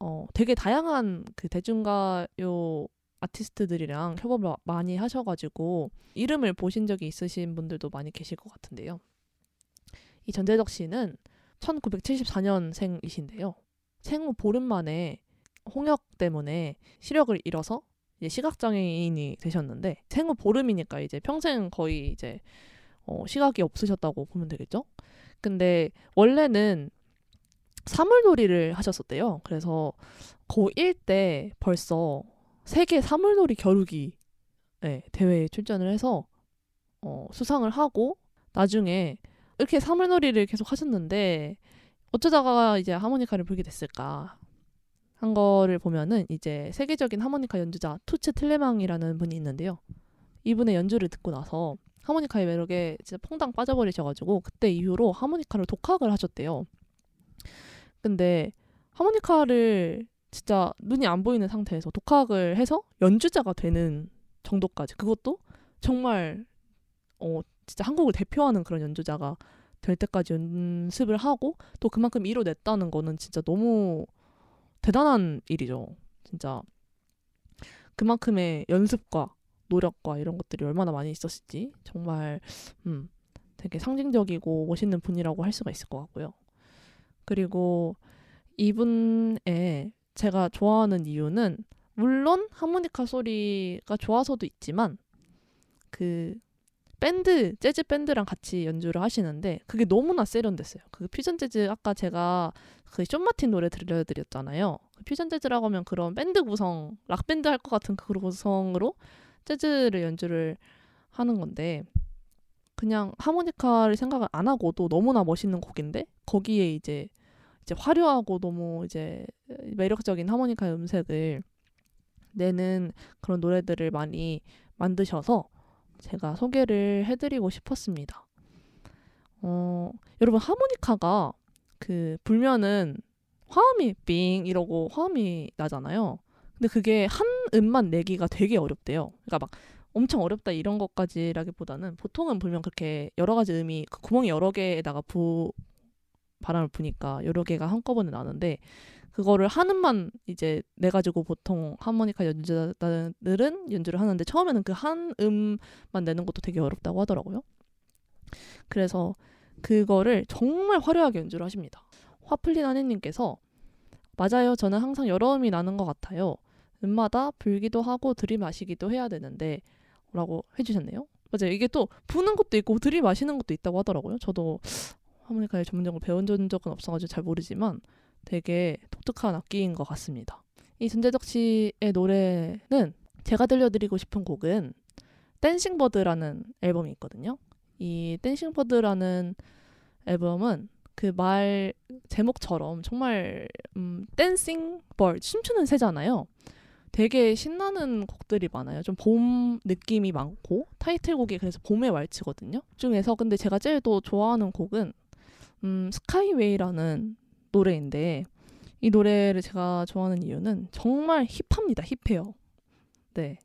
어, 되게 다양한 그 대중가요 아티스트들이랑 협업을 많이 하셔가지고 이름을 보신 적이 있으신 분들도 많이 계실 것 같은데요. 이 전재덕 씨는 1974년생이신데요. 생후 보름 만에 홍역 때문에 시력을 잃어서 이제 시각장애인이 되셨는데 생후 보름이니까 이제 평생 거의 이제 어, 시각이 없으셨다고 보면 되겠죠. 근데 원래는 사물놀이를 하셨었대요. 그래서 고1 때 벌써 세계 사물놀이 겨루기 네, 대회에 출전을 해서 어, 수상을 하고 나중에 이렇게 사물놀이를 계속 하셨는데 어쩌다가 이제 하모니카를 불게 됐을까 한 거를 보면은 이제 세계적인 하모니카 연주자 투츠 틀레망이라는 분이 있는데요. 이분의 연주를 듣고 나서 하모니카의 매력에 진짜 퐁당 빠져버리셔가지고 그때 이후로 하모니카를 독학을 하셨대요. 근데 하모니카를 진짜 눈이 안 보이는 상태에서 독학을 해서 연주자가 되는 정도까지 그것도 정말 어 진짜 한국을 대표하는 그런 연주자가 될 때까지 연습을 하고 또 그만큼 이뤄냈다는 거는 진짜 너무 대단한 일이죠. 진짜 그만큼의 연습과 노력과 이런 것들이 얼마나 많이 있었을지 정말 음 되게 상징적이고 멋있는 분이라고 할 수가 있을 것 같고요. 그리고 이분의 제가 좋아하는 이유는 물론 하모니카 소리가 좋아서도 있지만 그 밴드 재즈 밴드랑 같이 연주를 하시는데 그게 너무나 세련됐어요. 그 퓨전 재즈 아까 제가 그존 마틴 노래 들려드렸잖아요. 그 퓨전 재즈라고 하면 그런 밴드 구성 락 밴드 할 것 같은 그 구성으로 재즈를 연주를 하는 건데 그냥 하모니카를 생각을 안 하고도 너무나 멋있는 곡인데 거기에 이제 이제 화려하고 너무 이제 매력적인 하모니카 음색을 내는 그런 노래들을 많이 만드셔서 제가 소개를 해드리고 싶었습니다. 어, 여러분 하모니카가 그 불면은 화음이 빙 이러고 화음이 나잖아요. 근데 그게 한 음만 내기가 되게 어렵대요. 그러니까 막 엄청 어렵다 이런 것까지라기보다는 보통은 불면 그렇게 여러 가지 음이 그 구멍이 여러 개에다가 부 바람을 부니까 여러 개가 한꺼번에 나는데 그거를 한 음만 이제 내 가지고 보통 하모니카 연주자들은 연주를 하는데 처음에는 그 한 음만 내는 것도 되게 어렵다고 하더라고요. 그래서 그거를 정말 화려하게 연주를 하십니다. 화플린 아내님께서 맞아요. 저는 항상 여러 음이 나는 것 같아요. 음마다 불기도 하고 들이마시기도 해야 되는데 라고 해주셨네요. 맞아요. 이게 또 부는 것도 있고 들이마시는 것도 있다고 하더라고요. 저도 하모니카의 전문적으로 배운 적은 없어가지고 잘 모르지만 되게 독특한 악기인 것 같습니다. 이 전재덕 씨의 노래는 제가 들려드리고 싶은 곡은 Dancing Bird라는 앨범이 있거든요. 이 Dancing Bird라는 앨범은 그 말 제목처럼 정말 음, Dancing Bird 춤추는 새잖아요. 되게 신나는 곡들이 많아요. 좀 봄 느낌이 많고 타이틀곡이 그래서 봄의 왈츠거든요. 중에서 근데 제가 제일 또 좋아하는 곡은 음, Skyway라는 노래인데 이 노래를 제가 좋아하는 이유는 정말 힙합니다. 힙해요. 네.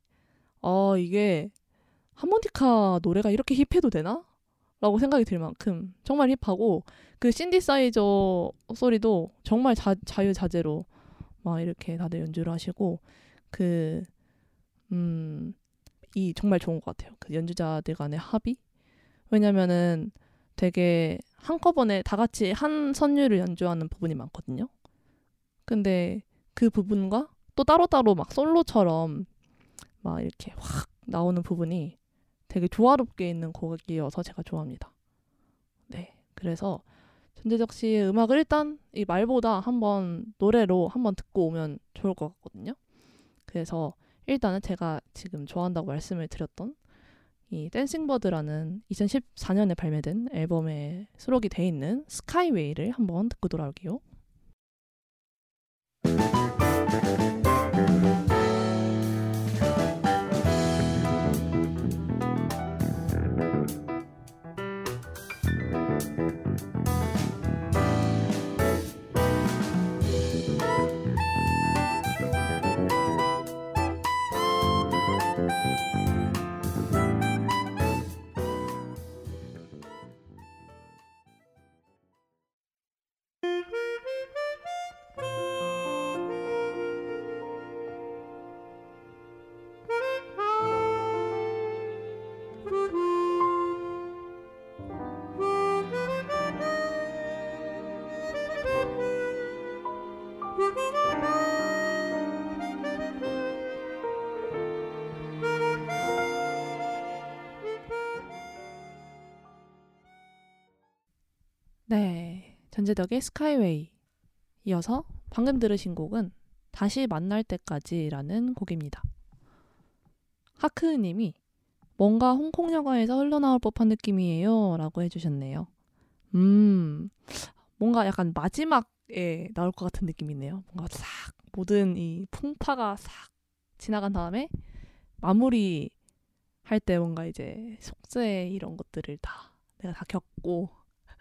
아, 이게 하모니카 노래가 이렇게 힙해도 되나? 라고 생각이 들 만큼 정말 힙하고 그 신디사이저 소리도 정말 자, 자유자재로 막 이렇게 다들 연주를 하시고 그 음, 이 정말 좋은 것 같아요. 그 연주자들 간의 합이. 왜냐면은 되게 한꺼번에 다 같이 한 선율을 연주하는 부분이 많거든요. 근데 그 부분과 또 따로따로 막 솔로처럼 막 이렇게 확 나오는 부분이 되게 조화롭게 있는 곡이어서 제가 좋아합니다. 네. 그래서 전재적 씨의 음악을 일단 이 말보다 한번 노래로 한번 듣고 오면 좋을 것 같거든요. 그래서 일단은 제가 지금 좋아한다고 말씀을 드렸던 이 댄싱버드라는 2014년에 발매된 앨범에 수록이 돼 있는 스카이웨이를 한번 듣고 돌아올게요. 전재덕의 스카이웨이. 이어서 방금 들으신 곡은 다시 만날 때까지라는 곡입니다. 하크님이 뭔가 홍콩 영화에서 흘러나올 법한 느낌이에요. 라고 해주셨네요. 음, 뭔가 약간 마지막에 나올 것 같은 느낌이네요. 뭔가 싹, 모든 이 풍파가 싹 지나간 다음에 마무리 할 때 뭔가 이제 속세 이런 것들을 다 내가 다 겪고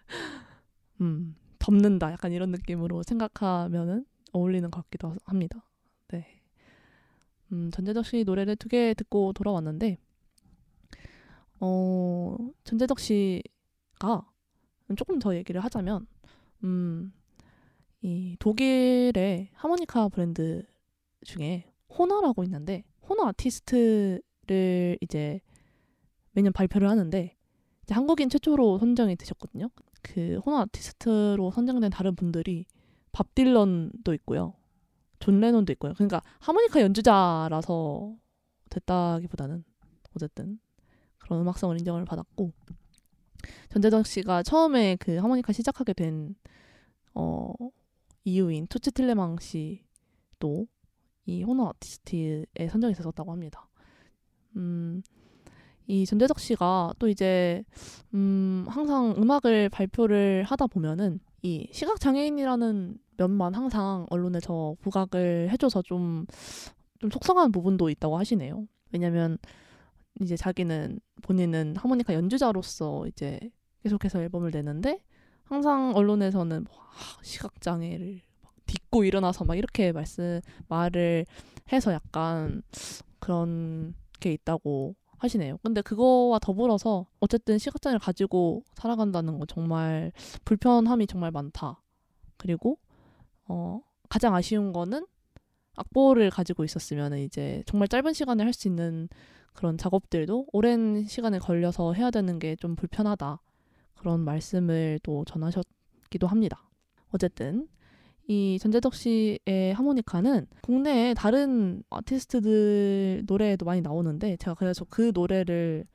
음, 덮는다. 약간 이런 느낌으로 생각하면은 어울리는 것 같기도 합니다. 네. 음, 전재덕 씨 노래를 두 개 듣고 돌아왔는데, 어, 전재덕 씨가 조금 더 얘기를 하자면, 음, 이 독일의 하모니카 브랜드 중에 호너라고 있는데, 호너 아티스트를 이제 매년 발표를 하는데, 이제 한국인 최초로 선정이 되셨거든요. 그 호너 아티스트로 선정된 다른 분들이 밥 딜런도 있고요. 존 레논도 있고요. 그러니까 하모니카 연주자라서 됐다기보다는 어쨌든 그런 음악성을 인정을 받았고 전재덕 씨가 처음에 그 하모니카 시작하게 된 어, 이유인 투츠 틸레망 씨도 이 호너 아티스트에 선정이 됐었다고 합니다. 음, 이 전재석 씨가 또 이제 음 항상 음악을 발표를 하다 보면은 이 시각 장애인이라는 면만 항상 언론에서 부각을 해줘서 좀좀 속상한 부분도 있다고 하시네요. 왜냐면 이제 자기는 본인은 하모니카 연주자로서 이제 계속해서 앨범을 내는데 항상 언론에서는 뭐, 아, 시각 장애를 딛고 일어나서 막 이렇게 말씀 말을 해서 약간 그런 게 있다고 하시네요. 근데 그거와 더불어서 어쨌든 시각장애를 가지고 살아간다는 건 정말 불편함이 정말 많다. 그리고 어 가장 아쉬운 거는 악보를 가지고 있었으면 이제 정말 짧은 시간에 할 수 있는 그런 작업들도 오랜 시간에 걸려서 해야 되는 게 좀 불편하다. 그런 말씀을 또 전하셨기도 합니다. 어쨌든 이 전재덕 씨의 하모니카는 국내에 다른 아티스트들 노래에도 많이 나오는데 제가 그래서 그 노래를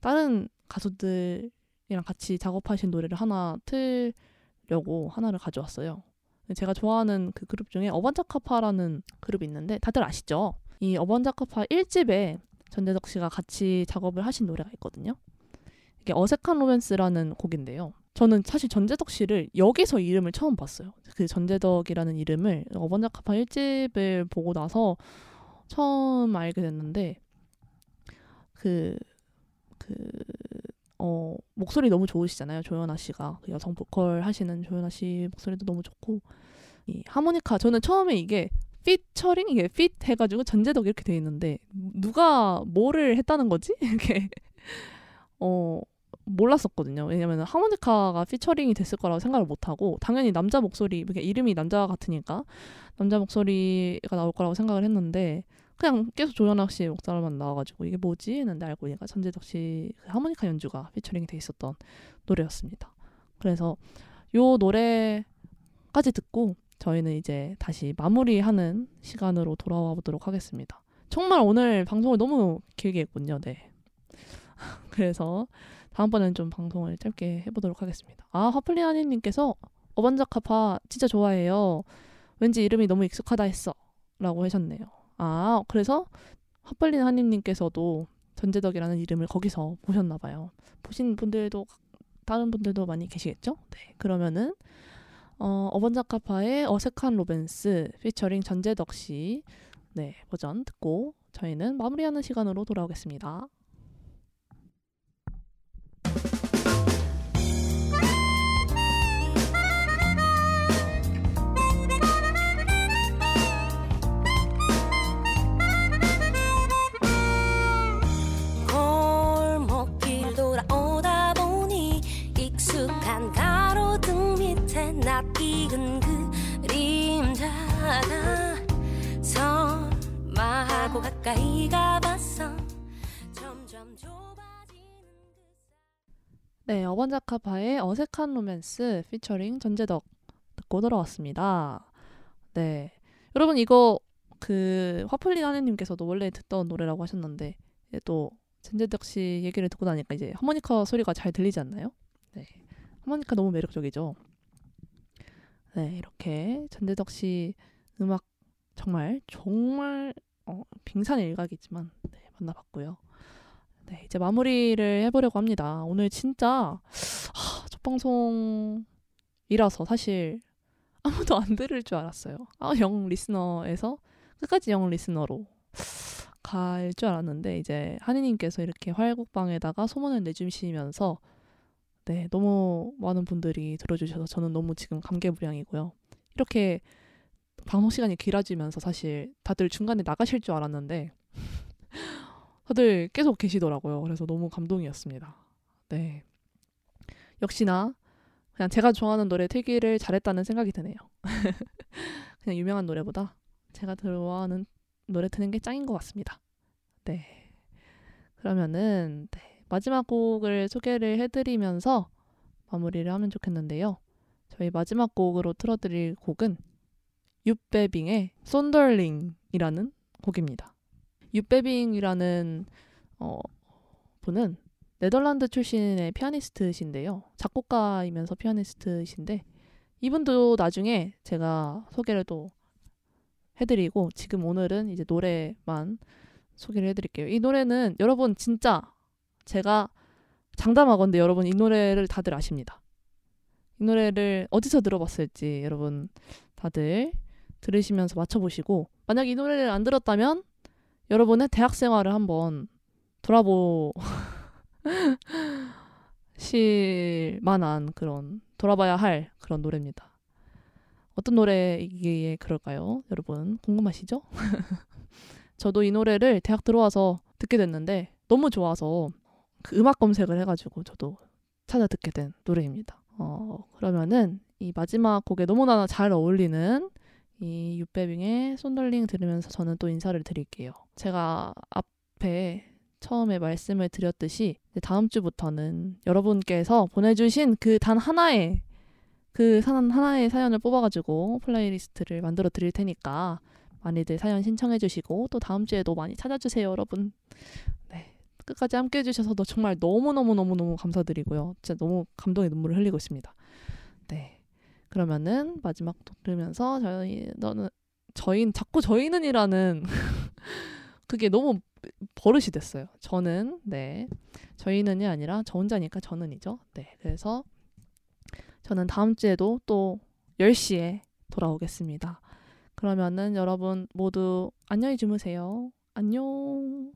다른 가수들이랑 같이 작업하신 노래를 하나 틀려고 하나를 가져왔어요. 제가 좋아하는 그 그룹 중에 어반자카파라는 그룹이 있는데 다들 아시죠? 이 어반자카파 1집에 전재덕 씨가 같이 작업을 하신 노래가 있거든요. 이게 어색한 로맨스라는 곡인데요. 저는 사실 전재덕 씨를 여기서 이름을 처음 봤어요. 그 전재덕이라는 이름을 어반자카파 1집을 보고 나서 처음 알게 됐는데 그, 그, 어, 목소리 너무 좋으시잖아요. 조연아 씨가. 그 여성 보컬 하시는 조연아 씨 목소리도 너무 좋고. 이 하모니카, 저는 처음에 이게 피처링? 이게 핏 해가지고 전재덕 이렇게 돼 있는데, 누가 뭐를 했다는 거지? 이렇게. 어, 몰랐었거든요. 왜냐면 하모니카가 피처링이 됐을 거라고 생각을 못하고 당연히 남자 목소리 이름이 남자 같으니까 남자 목소리가 나올 거라고 생각을 했는데 그냥 계속 조연학 씨 목소리만 나와가지고 이게 뭐지 했는데 알고 보니까 전재덕 씨그 하모니카 연주가 피처링이 돼 있었던 노래였습니다. 그래서 요 노래까지 듣고 저희는 이제 다시 마무리하는 시간으로 돌아와 보도록 하겠습니다. 정말 오늘 방송을 너무 길게 했군요. 네. 그래서 다음번에는 좀 방송을 짧게 해보도록 하겠습니다. 아 화플리아니님께서 어반자카파 진짜 좋아해요. 왠지 이름이 너무 익숙하다 했어. 라고 하셨네요. 아 그래서 화플린 하님님께서도 전재덕이라는 이름을 거기서 보셨나 봐요. 보신 분들도 다른 분들도 많이 계시겠죠? 네 그러면은 어, 어반자카파의 어색한 로맨스 피처링 전재덕 씨 네, 버전 듣고 저희는 마무리하는 시간으로 돌아오겠습니다. 그 네, 어반자카파의 어색한 로맨스 피처링 전재덕 듣고 돌아왔습니다. 네, 여러분 이거 그 화풀린 하느님께서도 원래 듣던 노래라고 하셨는데 또 전재덕 씨 얘기를 듣고 나니까 이제 하모니카 소리가 잘 들리지 않나요? 네, 하모니카 너무 매력적이죠. 네, 이렇게 전재덕 씨 음악 정말 정말 어, 빙산의 일각이지만 네, 만나봤고요. 네, 이제 마무리를 해보려고 합니다. 오늘 진짜 하, 첫 방송이라서 사실 아무도 안 들을 줄 알았어요. 아, 영 리스너에서 끝까지 영 리스너로 갈 줄 알았는데 이제 하니님께서 이렇게 활곡방에다가 소문을 내주시면서 네 너무 많은 분들이 들어주셔서 저는 너무 지금 감개무량이고요. 이렇게 방송 시간이 길어지면서 사실 다들 중간에 나가실 줄 알았는데 다들 계속 계시더라고요. 그래서 너무 감동이었습니다. 네. 역시나 그냥 제가 좋아하는 노래 틀기를 잘했다는 생각이 드네요. 그냥 유명한 노래보다 제가 좋아하는 노래 트는 게 짱인 것 같습니다. 네. 그러면은 네. 마지막 곡을 소개를 해드리면서 마무리를 하면 좋겠는데요. 저희 마지막 곡으로 틀어드릴 곡은 유배빙의 쏜덜링이라는 곡입니다. 유배빙이라는 어, 분은 네덜란드 출신의 피아니스트신데요. 작곡가이면서 피아니스트이신데 이분도 나중에 제가 소개를 또 해드리고 지금 오늘은 이제 노래만 소개를 해드릴게요. 이 노래는 여러분 진짜 제가 장담하건데 여러분 이 노래를 다들 아십니다. 이 노래를 어디서 들어봤을지 여러분 다들 들으시면서 맞춰보시고 만약 이 노래를 안 들었다면 여러분의 대학 생활을 한번 돌아보 실 만한 그런 돌아봐야 할 그런 노래입니다. 어떤 노래이기에 그럴까요? 여러분 궁금하시죠? 저도 이 노래를 대학 들어와서 듣게 됐는데 너무 좋아서 그 음악 검색을 해가지고 저도 찾아 듣게 된 노래입니다. 어, 그러면은 이 마지막 곡에 너무나 잘 어울리는 이 유배빙의 손덜링 들으면서 저는 또 인사를 드릴게요. 제가 앞에 처음에 말씀을 드렸듯이 다음 주부터는 여러분께서 보내주신 그 단 하나의 그 단 하나의 사연을 뽑아가지고 playlist를 만들어 드릴 테니까 많이들 사연 신청해 주시고 또 다음 주에도 많이 찾아주세요 여러분. 네. 끝까지 함께 해주셔서 정말 너무너무너무너무 감사드리고요. 진짜 너무 감동의 눈물을 흘리고 있습니다. 네. 그러면은 마지막 들으면서 저희 너는 저희 자꾸 저희는이라는 그게 너무 버릇이 됐어요. 저는 네 저희는이 아니라 저 혼자니까 저는이죠. 네 그래서 저는 다음 주에도 또 10시에 돌아오겠습니다. 그러면은 여러분 모두 안녕히 주무세요. 안녕.